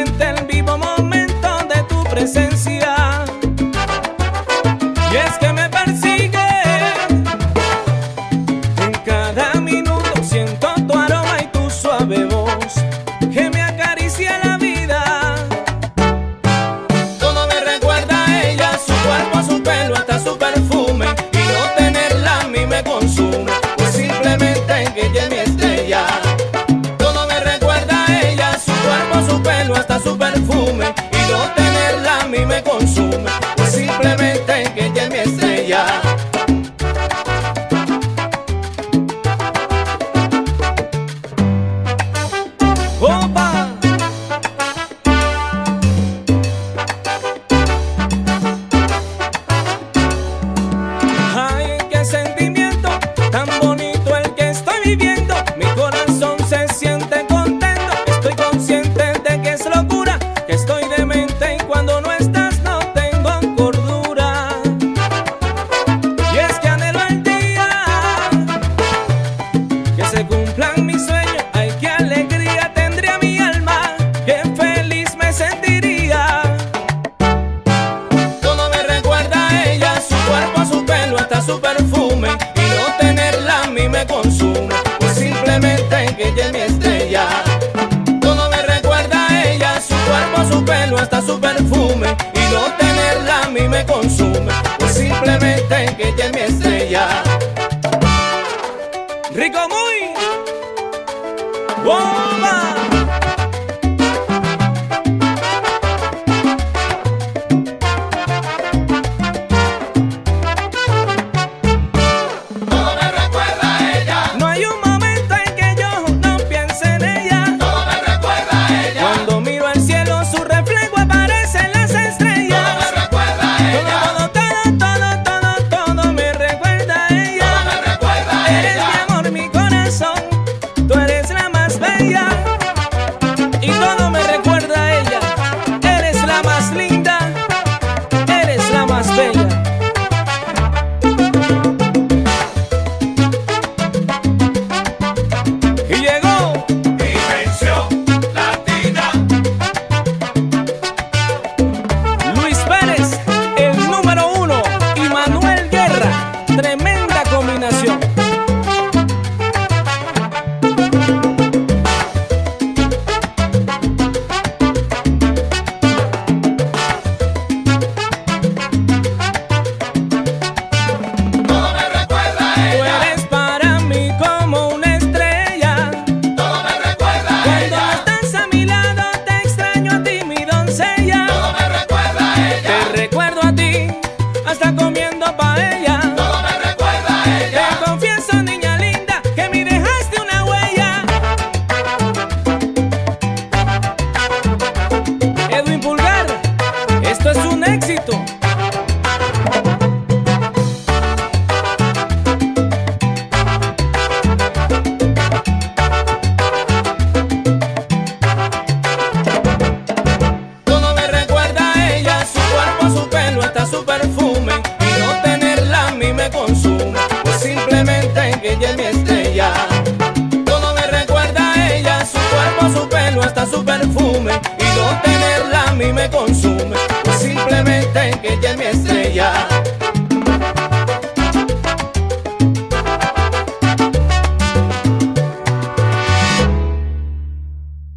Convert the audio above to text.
el vivo momento de tu presencia. Y es que me persigue. En cada minuto siento tu aroma y tu suave voz que me acaricia la vida. Todo me recuerda a ella, su cuerpo, su pelo, hasta su pelo. Bolsonaro. y no tenerla a mí me consume. Pues simplemente que ella mi estrella. Todo me recuerda a ella, su cuerpo, su pelo, hasta su perfume. Y no tenerla a mí me consume. Pues simplemente que ella mi estrella. Rico muy. ¡Bomba! es un éxito. Todo me recuerda a ella, su cuerpo, su pelo, hasta su perfume.